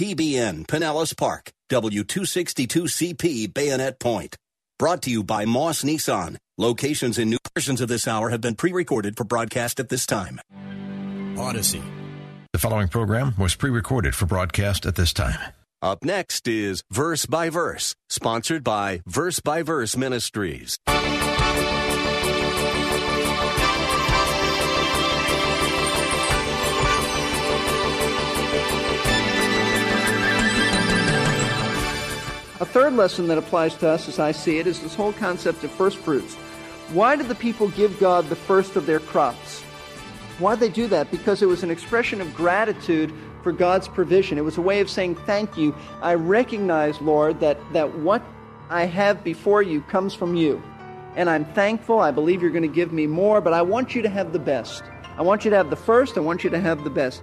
TBN Pinellas Park, W262CP Bayonet Point. Brought to you by Moss Nissan. Locations in new versions of this hour have been pre recorded for broadcast at this time. Odyssey. The following program was pre recorded for broadcast at this time. Up next is Verse by Verse, sponsored by Verse by Verse Ministries. A third lesson that applies to us, as I see it, is this whole concept of first fruits. Why did the people give God the first of their crops? Why did they do that? Because it was an expression of gratitude for God's provision. It was a way of saying, Thank you. I recognize, Lord, that, that what I have before you comes from you. And I'm thankful. I believe you're going to give me more, but I want you to have the best. I want you to have the first. I want you to have the best.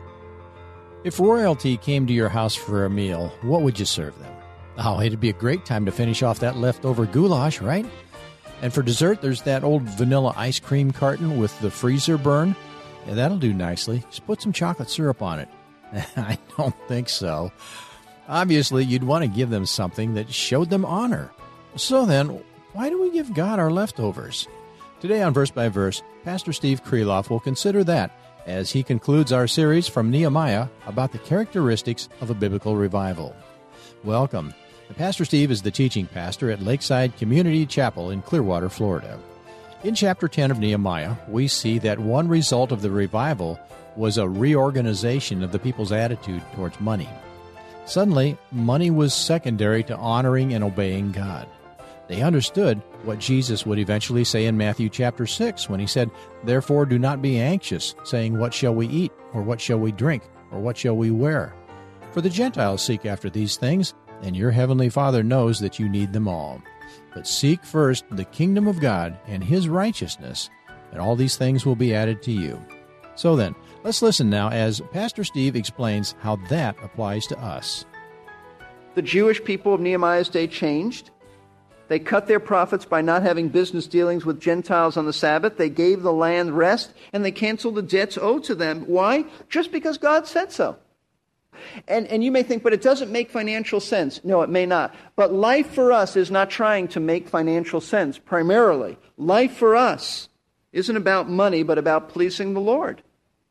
If royalty came to your house for a meal, what would you serve them? Oh, it'd be a great time to finish off that leftover goulash, right? And for dessert, there's that old vanilla ice cream carton with the freezer burn. Yeah, that'll do nicely. Just put some chocolate syrup on it. I don't think so. Obviously, you'd want to give them something that showed them honor. So then, why do we give God our leftovers? Today on Verse by Verse, Pastor Steve Kreloff will consider that as he concludes our series from Nehemiah about the characteristics of a biblical revival. Welcome. Pastor Steve is the teaching pastor at Lakeside Community Chapel in Clearwater, Florida. In chapter 10 of Nehemiah, we see that one result of the revival was a reorganization of the people's attitude towards money. Suddenly, money was secondary to honoring and obeying God. They understood what Jesus would eventually say in Matthew chapter 6 when he said, Therefore do not be anxious, saying, What shall we eat, or what shall we drink, or what shall we wear? For the Gentiles seek after these things, and your heavenly Father knows that you need them all. But seek first the kingdom of God and his righteousness, and all these things will be added to you. So then, let's listen now as Pastor Steve explains how that applies to us. The Jewish people of Nehemiah's day changed. They cut their profits by not having business dealings with Gentiles on the Sabbath. They gave the land rest and they canceled the debts owed to them. Why? Just because God said so. And, and you may think, but it doesn't make financial sense. No, it may not. But life for us is not trying to make financial sense primarily. Life for us isn't about money, but about pleasing the Lord.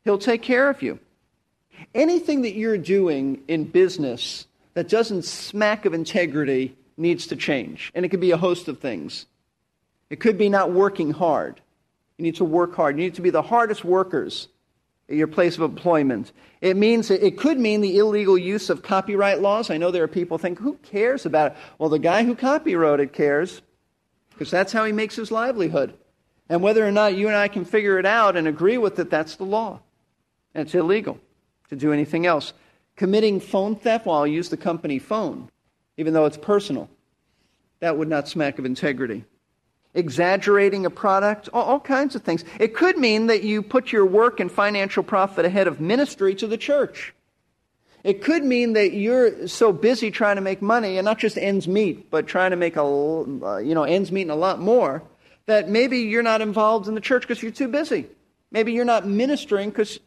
He'll take care of you. Anything that you're doing in business that doesn't smack of integrity needs to change. And it could be a host of things. It could be not working hard. You need to work hard. You need to be the hardest workers your place of employment. It means it could mean the illegal use of copyright laws. I know there are people think, who cares about it? Well, the guy who copyrighted cares because that's how he makes his livelihood. And whether or not you and I can figure it out and agree with it, that's the law. And it's illegal to do anything else. Committing phone theft, well, I'll use the company phone, even though it's personal. That would not smack of integrity exaggerating a product, all, all, kinds of things. It could mean that you put your work and financial profit ahead of ministry to the church. It could mean that you're so busy trying to make money, and not just ends meet, but trying to make a, uh, you know, ends meet and a lot more, that maybe you're not involved in the church because you're too busy. Maybe you're not ministering because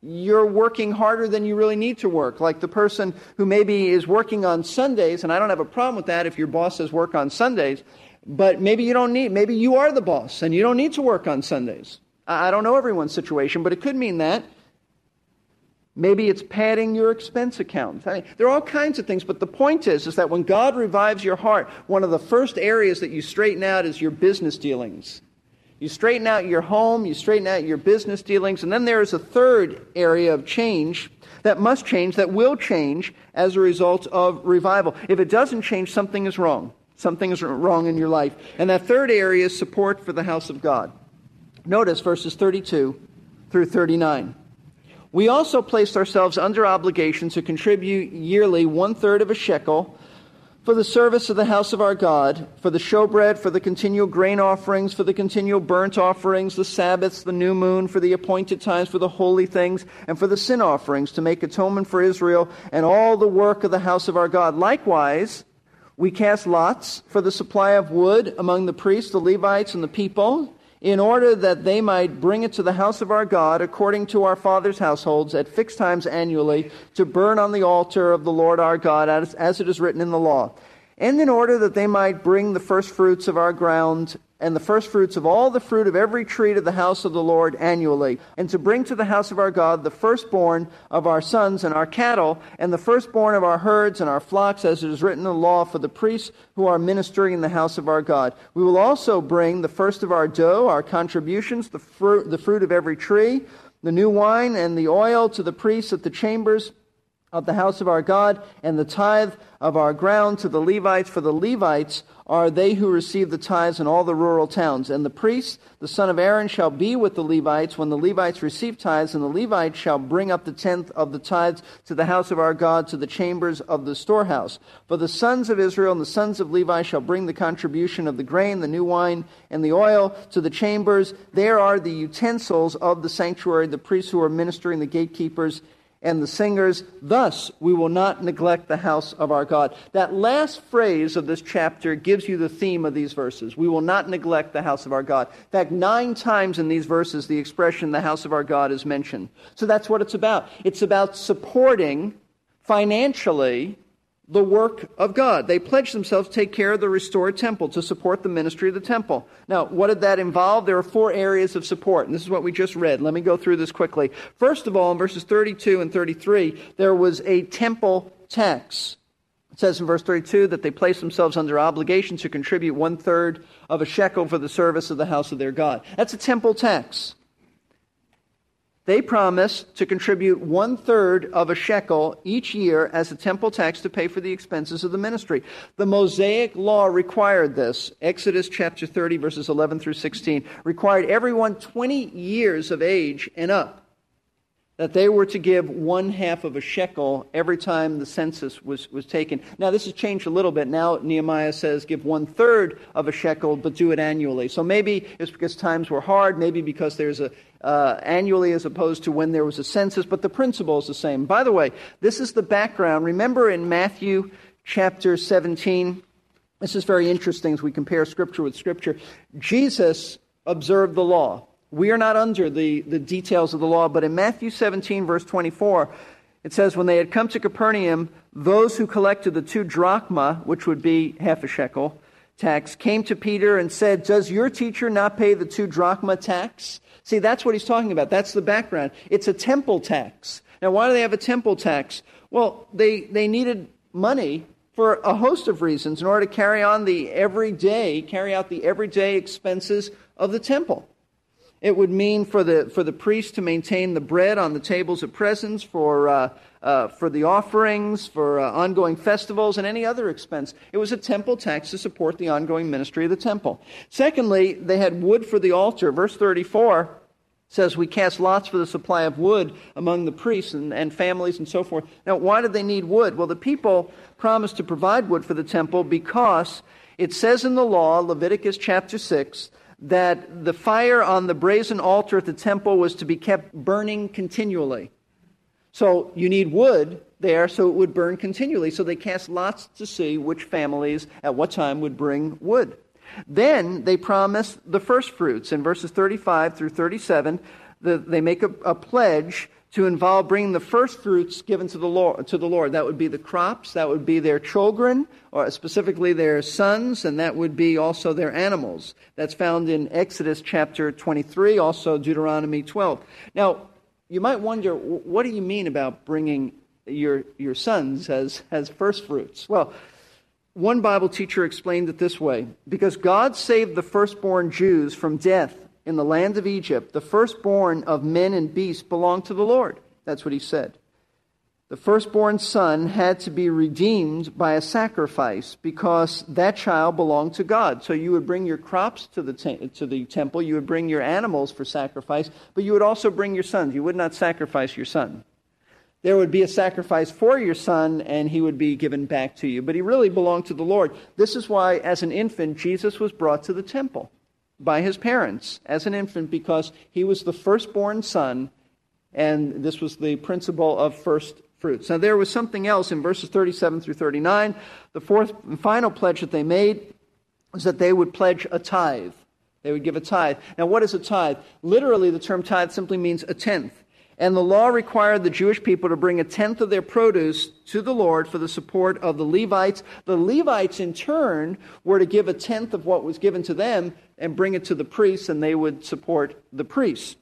you're working harder than you really need to work. Like the person who maybe is working on Sundays, and I don't have a problem with that if your boss says work on Sundays, but maybe you don't need, maybe you are the boss and you don't need to work on Sundays. I don't know everyone's situation, but it could mean that. Maybe it's padding your expense account. I mean, there are all kinds of things, but the point is, is that when God revives your heart, one of the first areas that you straighten out is your business dealings. You straighten out your home, you straighten out your business dealings, and then there is a third area of change that must change, that will change as a result of revival. If it doesn't change, something is wrong. Something is wrong in your life. And that third area is support for the house of God. Notice verses 32 through 39. We also placed ourselves under obligation to contribute yearly one third of a shekel for the service of the house of our God, for the showbread, for the continual grain offerings, for the continual burnt offerings, the Sabbaths, the new moon, for the appointed times, for the holy things, and for the sin offerings, to make atonement for Israel and all the work of the house of our God. Likewise, we cast lots for the supply of wood among the priests, the Levites, and the people in order that they might bring it to the house of our God according to our fathers' households at fixed times annually to burn on the altar of the Lord our God as, as it is written in the law. And in order that they might bring the first fruits of our ground and the firstfruits of all the fruit of every tree to the house of the Lord annually, and to bring to the house of our God the firstborn of our sons and our cattle, and the firstborn of our herds and our flocks, as it is written in the law for the priests who are ministering in the house of our God. We will also bring the first of our dough, our contributions, the fruit, the fruit of every tree, the new wine and the oil to the priests at the chambers of the house of our God, and the tithe of our ground to the Levites, for the Levites are they who receive the tithes in all the rural towns. And the priest, the son of Aaron, shall be with the Levites when the Levites receive tithes, and the Levites shall bring up the tenth of the tithes to the house of our God, to the chambers of the storehouse. For the sons of Israel and the sons of Levi shall bring the contribution of the grain, the new wine, and the oil to the chambers. There are the utensils of the sanctuary, the priests who are ministering, the gatekeepers, and the singers. Thus, we will not neglect the house of our God. That last phrase of this chapter gives you the theme of these verses. We will not neglect the house of our God. In fact, nine times in these verses, the expression the house of our God is mentioned. So that's what it's about. It's about supporting financially the work of God. They pledged themselves to take care of the restored temple, to support the ministry of the temple. Now, what did that involve? There are four areas of support, and this is what we just read. Let me go through this quickly. First of all, in verses 32 and 33, there was a temple tax. It says in verse 32 that they placed themselves under obligation to contribute one third of a shekel for the service of the house of their God. That's a temple tax they promised to contribute one third of a shekel each year as a temple tax to pay for the expenses of the ministry. The Mosaic law required this. Exodus chapter 30, verses 11 through 16, required everyone 20 years of age and up that they were to give one half of a shekel every time the census was, was taken. Now, this has changed a little bit. Now, Nehemiah says give one third of a shekel, but do it annually. So maybe it's because times were hard, maybe because there's a uh, annually as opposed to when there was a census, but the principle is the same. By the way, this is the background. Remember in Matthew chapter 17, this is very interesting as we compare Scripture with Scripture. Jesus observed the law. We are not under the, the details of the law, but in Matthew 17, verse 24, it says, When they had come to Capernaum, those who collected the two drachma, which would be half a shekel, tax, came to Peter and said, Does your teacher not pay the two drachma tax? See, that's what he's talking about. That's the background. It's a temple tax. Now, why do they have a temple tax? Well, they, they needed money for a host of reasons in order to carry on the everyday, carry out the everyday expenses of the temple. It would mean for the, for the priest to maintain the bread on the tables of presence, for, uh, uh, for the offerings, for uh, ongoing festivals, and any other expense. It was a temple tax to support the ongoing ministry of the temple. Secondly, they had wood for the altar. Verse 34 says, We cast lots for the supply of wood among the priests and, and families and so forth. Now, why did they need wood? Well, the people promised to provide wood for the temple because it says in the law, Leviticus chapter 6, that the fire on the brazen altar at the temple was to be kept burning continually. So you need wood there so it would burn continually. So they cast lots to see which families at what time would bring wood. Then they promise the first fruits. In verses 35 through 37, the, they make a, a pledge to involve bringing the first fruits given to the Lord. To the Lord. That would be the crops, that would be their children, or specifically their sons, and that would be also their animals. That's found in Exodus chapter 23, also Deuteronomy 12. Now, you might wonder, what do you mean about bringing your, your sons as, as first fruits? Well, one Bible teacher explained it this way because God saved the firstborn Jews from death in the land of Egypt, the firstborn of men and beasts belonged to the Lord. That's what he said. The firstborn son had to be redeemed by a sacrifice because that child belonged to God. So you would bring your crops to the, te- to the temple, you would bring your animals for sacrifice, but you would also bring your sons. You would not sacrifice your son. There would be a sacrifice for your son, and he would be given back to you. But he really belonged to the Lord. This is why, as an infant, Jesus was brought to the temple by his parents as an infant because he was the firstborn son, and this was the principle of first fruits. Now, there was something else in verses 37 through 39. The fourth and final pledge that they made was that they would pledge a tithe. They would give a tithe. Now, what is a tithe? Literally, the term tithe simply means a tenth. And the law required the Jewish people to bring a tenth of their produce to the Lord for the support of the Levites. The Levites, in turn, were to give a tenth of what was given to them and bring it to the priests, and they would support the priests.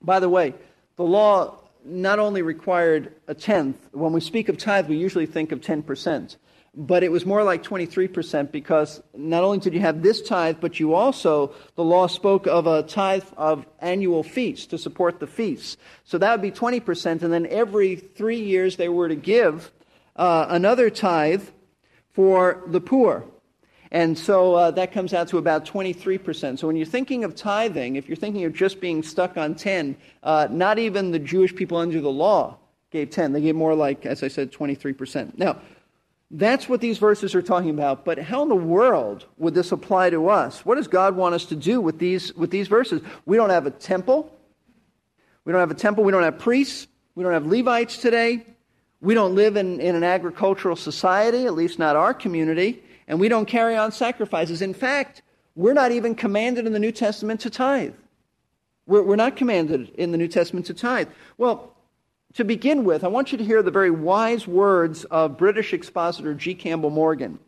By the way, the law not only required a tenth, when we speak of tithe, we usually think of 10% but it was more like 23% because not only did you have this tithe, but you also, the law spoke of a tithe of annual feasts to support the feasts. So that would be 20%, and then every three years they were to give uh, another tithe for the poor. And so uh, that comes out to about 23%. So when you're thinking of tithing, if you're thinking of just being stuck on 10, uh, not even the Jewish people under the law gave 10. They gave more like, as I said, 23%. Now, that's what these verses are talking about. But how in the world would this apply to us? What does God want us to do with these, with these verses? We don't have a temple. We don't have a temple. We don't have priests. We don't have Levites today. We don't live in, in an agricultural society, at least not our community. And we don't carry on sacrifices. In fact, we're not even commanded in the New Testament to tithe. We're, we're not commanded in the New Testament to tithe. Well, to begin with, I want you to hear the very wise words of British expositor G. Campbell Morgan.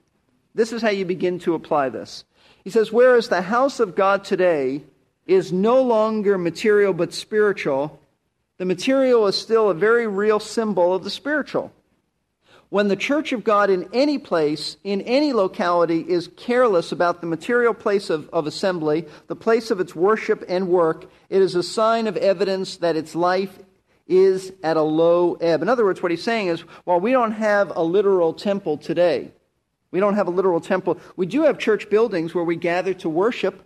This is how you begin to apply this. He says, Whereas the house of God today is no longer material but spiritual, the material is still a very real symbol of the spiritual. When the church of God in any place, in any locality, is careless about the material place of, of assembly, the place of its worship and work, it is a sign of evidence that its life is at a low ebb. In other words, what he's saying is while we don't have a literal temple today, we don't have a literal temple, we do have church buildings where we gather to worship.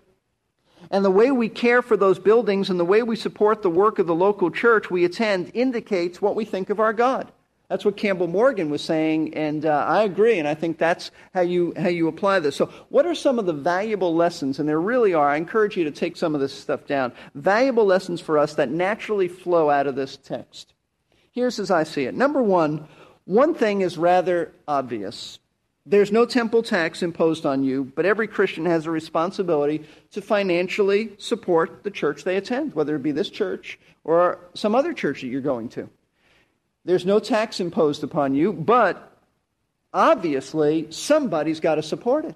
And the way we care for those buildings and the way we support the work of the local church we attend indicates what we think of our God. That's what Campbell Morgan was saying, and uh, I agree, and I think that's how you, how you apply this. So, what are some of the valuable lessons, and there really are, I encourage you to take some of this stuff down, valuable lessons for us that naturally flow out of this text? Here's as I see it. Number one, one thing is rather obvious. There's no temple tax imposed on you, but every Christian has a responsibility to financially support the church they attend, whether it be this church or some other church that you're going to. There's no tax imposed upon you, but obviously somebody's got to support it.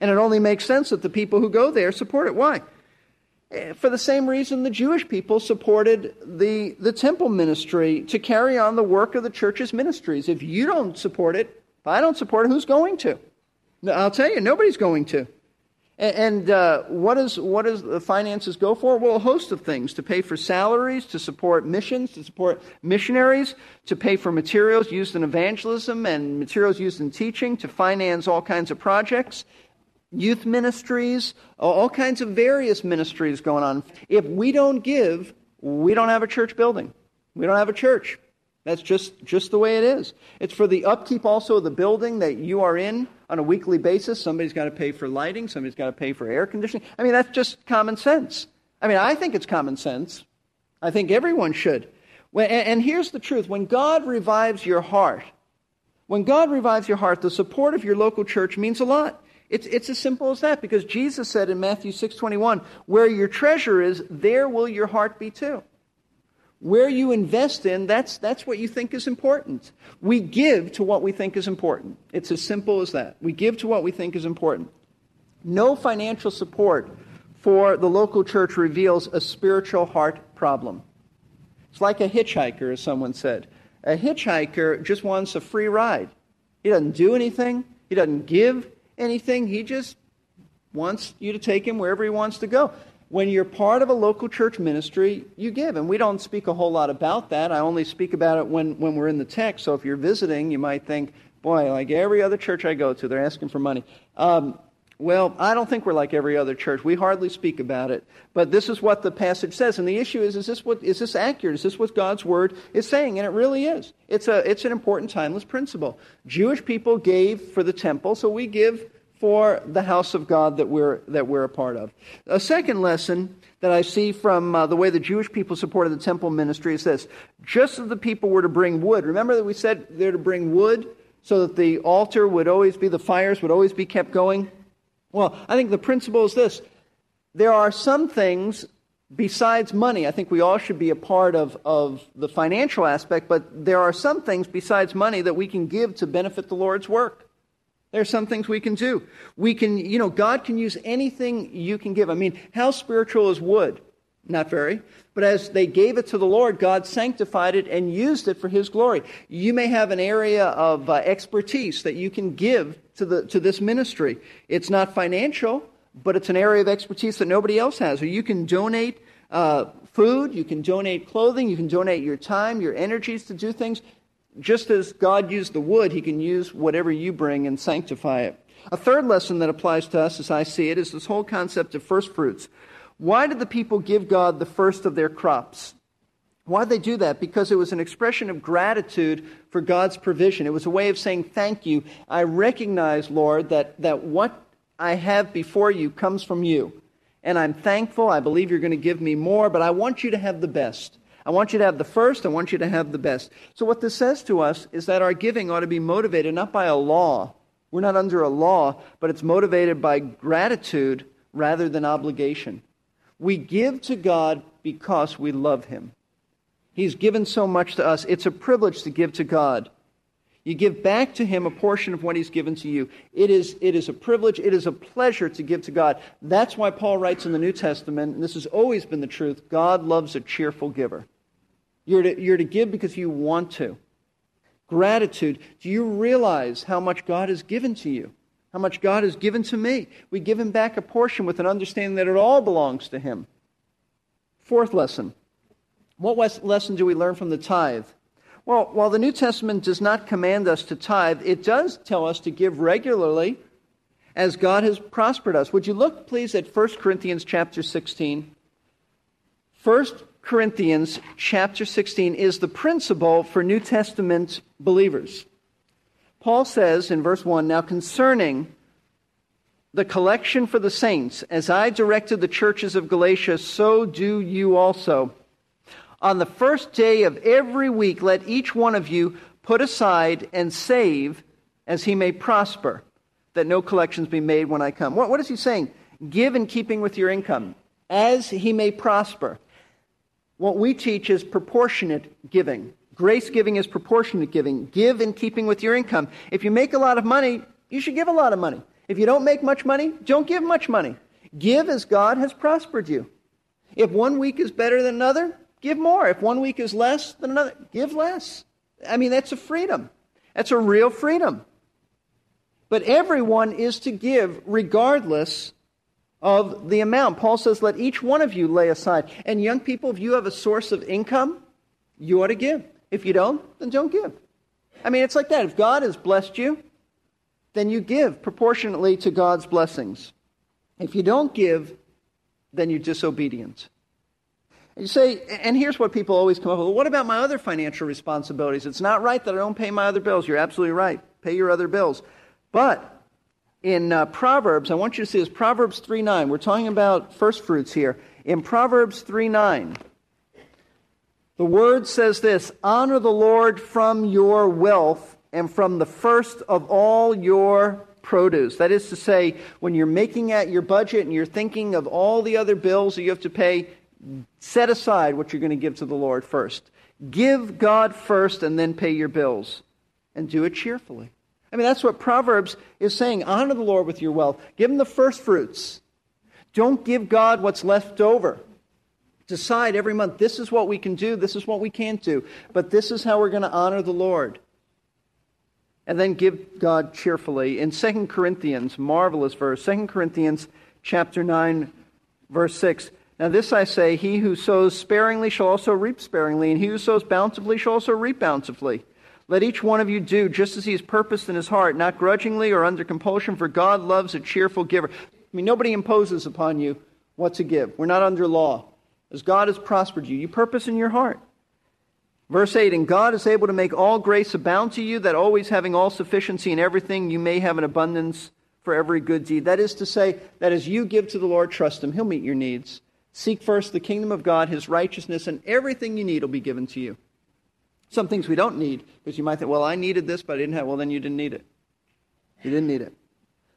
And it only makes sense that the people who go there support it. Why? Eh, for the same reason the Jewish people supported the, the temple ministry to carry on the work of the church's ministries. If you don't support it, if I don't support it, who's going to? I'll tell you, nobody's going to. And uh, what, is, what does the finances go for? Well, a host of things to pay for salaries, to support missions, to support missionaries, to pay for materials used in evangelism and materials used in teaching, to finance all kinds of projects, youth ministries, all kinds of various ministries going on. If we don't give, we don't have a church building. We don't have a church. That's just, just the way it is. It's for the upkeep also of the building that you are in on a weekly basis. Somebody's got to pay for lighting, somebody's got to pay for air conditioning. I mean, that's just common sense. I mean, I think it's common sense. I think everyone should. And here's the truth when God revives your heart, when God revives your heart, the support of your local church means a lot. It's, it's as simple as that because Jesus said in Matthew 6:21, "Where your treasure is, there will your heart be too." Where you invest in, that's, that's what you think is important. We give to what we think is important. It's as simple as that. We give to what we think is important. No financial support for the local church reveals a spiritual heart problem. It's like a hitchhiker, as someone said. A hitchhiker just wants a free ride. He doesn't do anything, he doesn't give anything, he just wants you to take him wherever he wants to go when you're part of a local church ministry, you give. And we don't speak a whole lot about that. I only speak about it when, when we're in the text. So if you're visiting, you might think, boy, like every other church I go to, they're asking for money. Um, well, I don't think we're like every other church. We hardly speak about it. But this is what the passage says. And the issue is, is this, what, is this accurate? Is this what God's word is saying? And it really is. It's, a, it's an important timeless principle. Jewish people gave for the temple, so we give for the house of God that we're, that we're a part of. A second lesson that I see from uh, the way the Jewish people supported the temple ministry is this just as the people were to bring wood, remember that we said they're to bring wood so that the altar would always be, the fires would always be kept going? Well, I think the principle is this there are some things besides money. I think we all should be a part of, of the financial aspect, but there are some things besides money that we can give to benefit the Lord's work. There are some things we can do. We can, you know, God can use anything you can give. I mean, how spiritual is wood? Not very. But as they gave it to the Lord, God sanctified it and used it for His glory. You may have an area of uh, expertise that you can give to, the, to this ministry. It's not financial, but it's an area of expertise that nobody else has. Or you can donate uh, food, you can donate clothing, you can donate your time, your energies to do things. Just as God used the wood, He can use whatever you bring and sanctify it. A third lesson that applies to us, as I see it, is this whole concept of first fruits. Why did the people give God the first of their crops? Why did they do that? Because it was an expression of gratitude for God's provision. It was a way of saying, Thank you. I recognize, Lord, that, that what I have before you comes from you. And I'm thankful. I believe you're going to give me more, but I want you to have the best. I want you to have the first. I want you to have the best. So, what this says to us is that our giving ought to be motivated not by a law. We're not under a law, but it's motivated by gratitude rather than obligation. We give to God because we love Him. He's given so much to us. It's a privilege to give to God. You give back to him a portion of what he's given to you. It is, it is a privilege, it is a pleasure to give to God. That's why Paul writes in the New Testament, and this has always been the truth God loves a cheerful giver. You're to, you're to give because you want to. Gratitude. Do you realize how much God has given to you? How much God has given to me? We give him back a portion with an understanding that it all belongs to him. Fourth lesson. What lesson do we learn from the tithe? Well, while the New Testament does not command us to tithe, it does tell us to give regularly as God has prospered us. Would you look, please, at 1 Corinthians chapter 16? 1 Corinthians chapter 16 is the principle for New Testament believers. Paul says in verse 1 Now concerning the collection for the saints, as I directed the churches of Galatia, so do you also. On the first day of every week, let each one of you put aside and save as he may prosper, that no collections be made when I come. What, what is he saying? Give in keeping with your income, as he may prosper. What we teach is proportionate giving. Grace giving is proportionate giving. Give in keeping with your income. If you make a lot of money, you should give a lot of money. If you don't make much money, don't give much money. Give as God has prospered you. If one week is better than another, Give more. If one week is less than another, give less. I mean, that's a freedom. That's a real freedom. But everyone is to give regardless of the amount. Paul says, let each one of you lay aside. And young people, if you have a source of income, you ought to give. If you don't, then don't give. I mean, it's like that. If God has blessed you, then you give proportionately to God's blessings. If you don't give, then you're disobedient. You say, and here's what people always come up with what about my other financial responsibilities? It's not right that I don't pay my other bills. You're absolutely right. Pay your other bills. But in uh, Proverbs, I want you to see this Proverbs 3 9. We're talking about first fruits here. In Proverbs 3 9, the word says this Honor the Lord from your wealth and from the first of all your produce. That is to say, when you're making out your budget and you're thinking of all the other bills that you have to pay, set aside what you're going to give to the Lord first. Give God first and then pay your bills. And do it cheerfully. I mean, that's what Proverbs is saying. Honor the Lord with your wealth. Give him the first fruits. Don't give God what's left over. Decide every month this is what we can do, this is what we can't do, but this is how we're going to honor the Lord. And then give God cheerfully. In 2 Corinthians, marvelous verse, 2 Corinthians chapter 9, verse 6. Now, this I say he who sows sparingly shall also reap sparingly, and he who sows bountifully shall also reap bountifully. Let each one of you do just as he has purposed in his heart, not grudgingly or under compulsion, for God loves a cheerful giver. I mean, nobody imposes upon you what to give. We're not under law. As God has prospered you, you purpose in your heart. Verse 8 And God is able to make all grace abound to you, that always having all sufficiency in everything, you may have an abundance for every good deed. That is to say, that as you give to the Lord, trust Him, He'll meet your needs. Seek first the kingdom of God, his righteousness, and everything you need will be given to you. Some things we don't need, because you might think, well, I needed this, but I didn't have. Well, then you didn't need it. You didn't need it.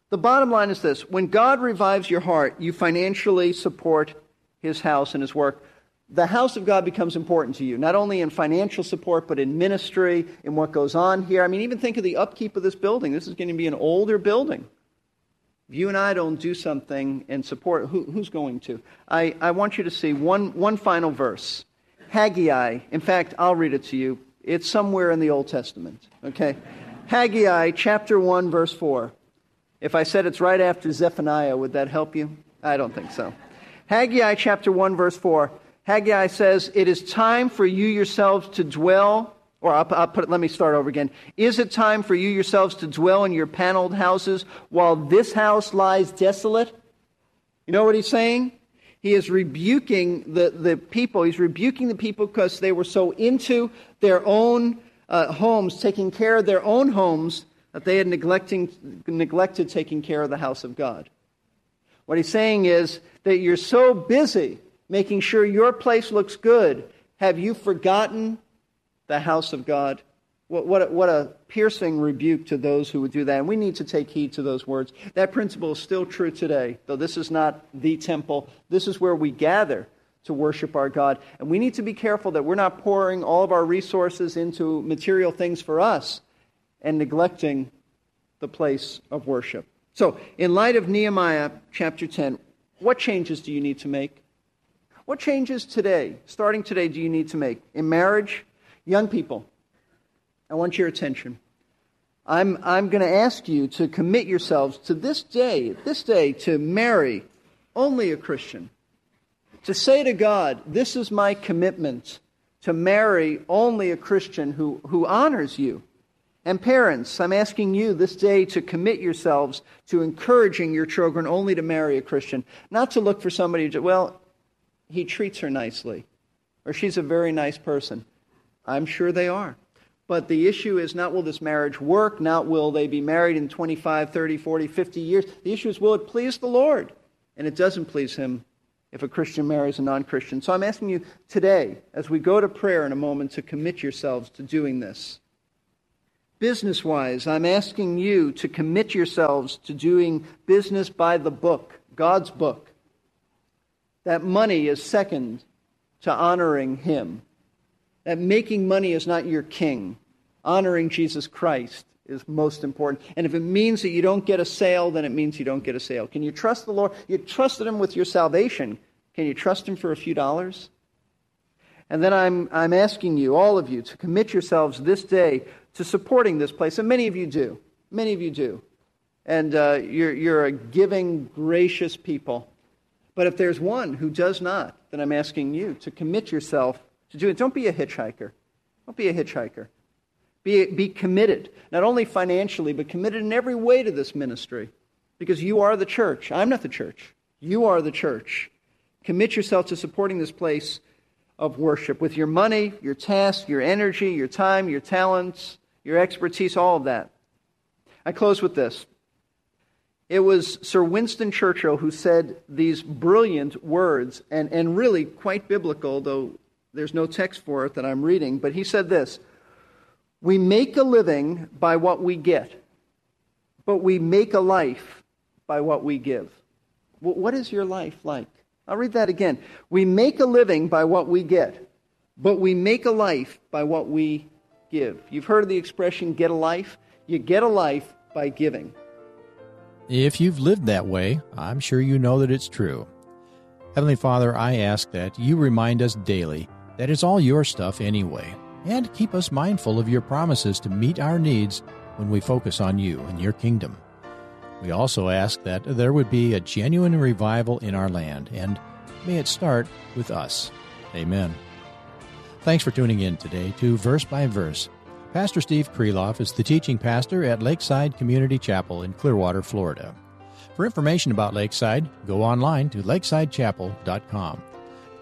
The bottom line is this when God revives your heart, you financially support his house and his work. The house of God becomes important to you, not only in financial support, but in ministry, in what goes on here. I mean, even think of the upkeep of this building. This is going to be an older building. If you and I don't do something and support, who, who's going to? I, I want you to see one, one final verse. Haggai. In fact, I'll read it to you. It's somewhere in the Old Testament. Okay? Haggai chapter 1, verse 4. If I said it's right after Zephaniah, would that help you? I don't think so. Haggai chapter 1, verse 4. Haggai says, It is time for you yourselves to dwell, or I'll, I'll put it, let me start over again. Is it time for you yourselves to dwell in your paneled houses while this house lies desolate? You know what he's saying? He is rebuking the, the people. He's rebuking the people because they were so into their own uh, homes, taking care of their own homes, that they had neglecting, neglected taking care of the house of God. What he's saying is that you're so busy making sure your place looks good. Have you forgotten the house of God? What, what, a, what a piercing rebuke to those who would do that. And we need to take heed to those words. That principle is still true today, though this is not the temple. This is where we gather to worship our God. And we need to be careful that we're not pouring all of our resources into material things for us and neglecting the place of worship. So, in light of Nehemiah chapter 10, what changes do you need to make? What changes today, starting today, do you need to make? In marriage, young people, I want your attention. I'm, I'm going to ask you to commit yourselves to this day, this day, to marry only a Christian. To say to God, This is my commitment to marry only a Christian who, who honors you and parents, I'm asking you this day to commit yourselves to encouraging your children only to marry a Christian, not to look for somebody to, well, he treats her nicely, or she's a very nice person. I'm sure they are. But the issue is not will this marriage work, not will they be married in 25, 30, 40, 50 years. The issue is will it please the Lord? And it doesn't please him if a Christian marries a non Christian. So I'm asking you today, as we go to prayer in a moment, to commit yourselves to doing this business wise, I'm asking you to commit yourselves to doing business by the book, God's book. That money is second to honoring Him. That making money is not your king. Honoring Jesus Christ is most important. And if it means that you don't get a sale, then it means you don't get a sale. Can you trust the Lord? You trusted Him with your salvation. Can you trust Him for a few dollars? And then I'm, I'm asking you, all of you, to commit yourselves this day to supporting this place. And many of you do. Many of you do. And uh, you're, you're a giving, gracious people. But if there's one who does not, then I'm asking you to commit yourself to do it. Don't be a hitchhiker. Don't be a hitchhiker. Be, be committed, not only financially, but committed in every way to this ministry. Because you are the church. I'm not the church. You are the church. Commit yourself to supporting this place of worship with your money, your task, your energy, your time, your talents, your expertise, all of that. I close with this. It was Sir Winston Churchill who said these brilliant words, and, and really quite biblical, though there's no text for it that I'm reading, but he said this We make a living by what we get, but we make a life by what we give. What is your life like? I'll read that again. We make a living by what we get, but we make a life by what we give. You've heard of the expression get a life? You get a life by giving. If you've lived that way, I'm sure you know that it's true. Heavenly Father, I ask that you remind us daily that it's all your stuff anyway, and keep us mindful of your promises to meet our needs when we focus on you and your kingdom. We also ask that there would be a genuine revival in our land, and may it start with us. Amen. Thanks for tuning in today to Verse by Verse. Pastor Steve Kreloff is the teaching pastor at Lakeside Community Chapel in Clearwater, Florida. For information about Lakeside, go online to lakesidechapel.com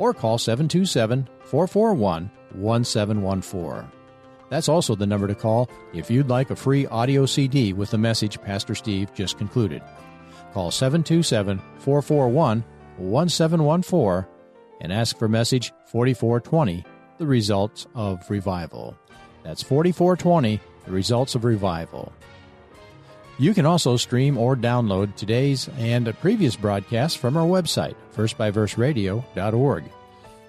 or call 727 441 1714. That's also the number to call if you'd like a free audio CD with the message Pastor Steve just concluded. Call 727 441 1714 and ask for message 4420 the results of revival. That's 4420, the results of revival. You can also stream or download today's and previous broadcasts from our website, versebyverseradio.org.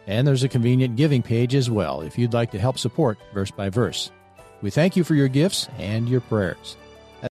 And there's a convenient giving page as well if you'd like to help support Verse by Verse. We thank you for your gifts and your prayers.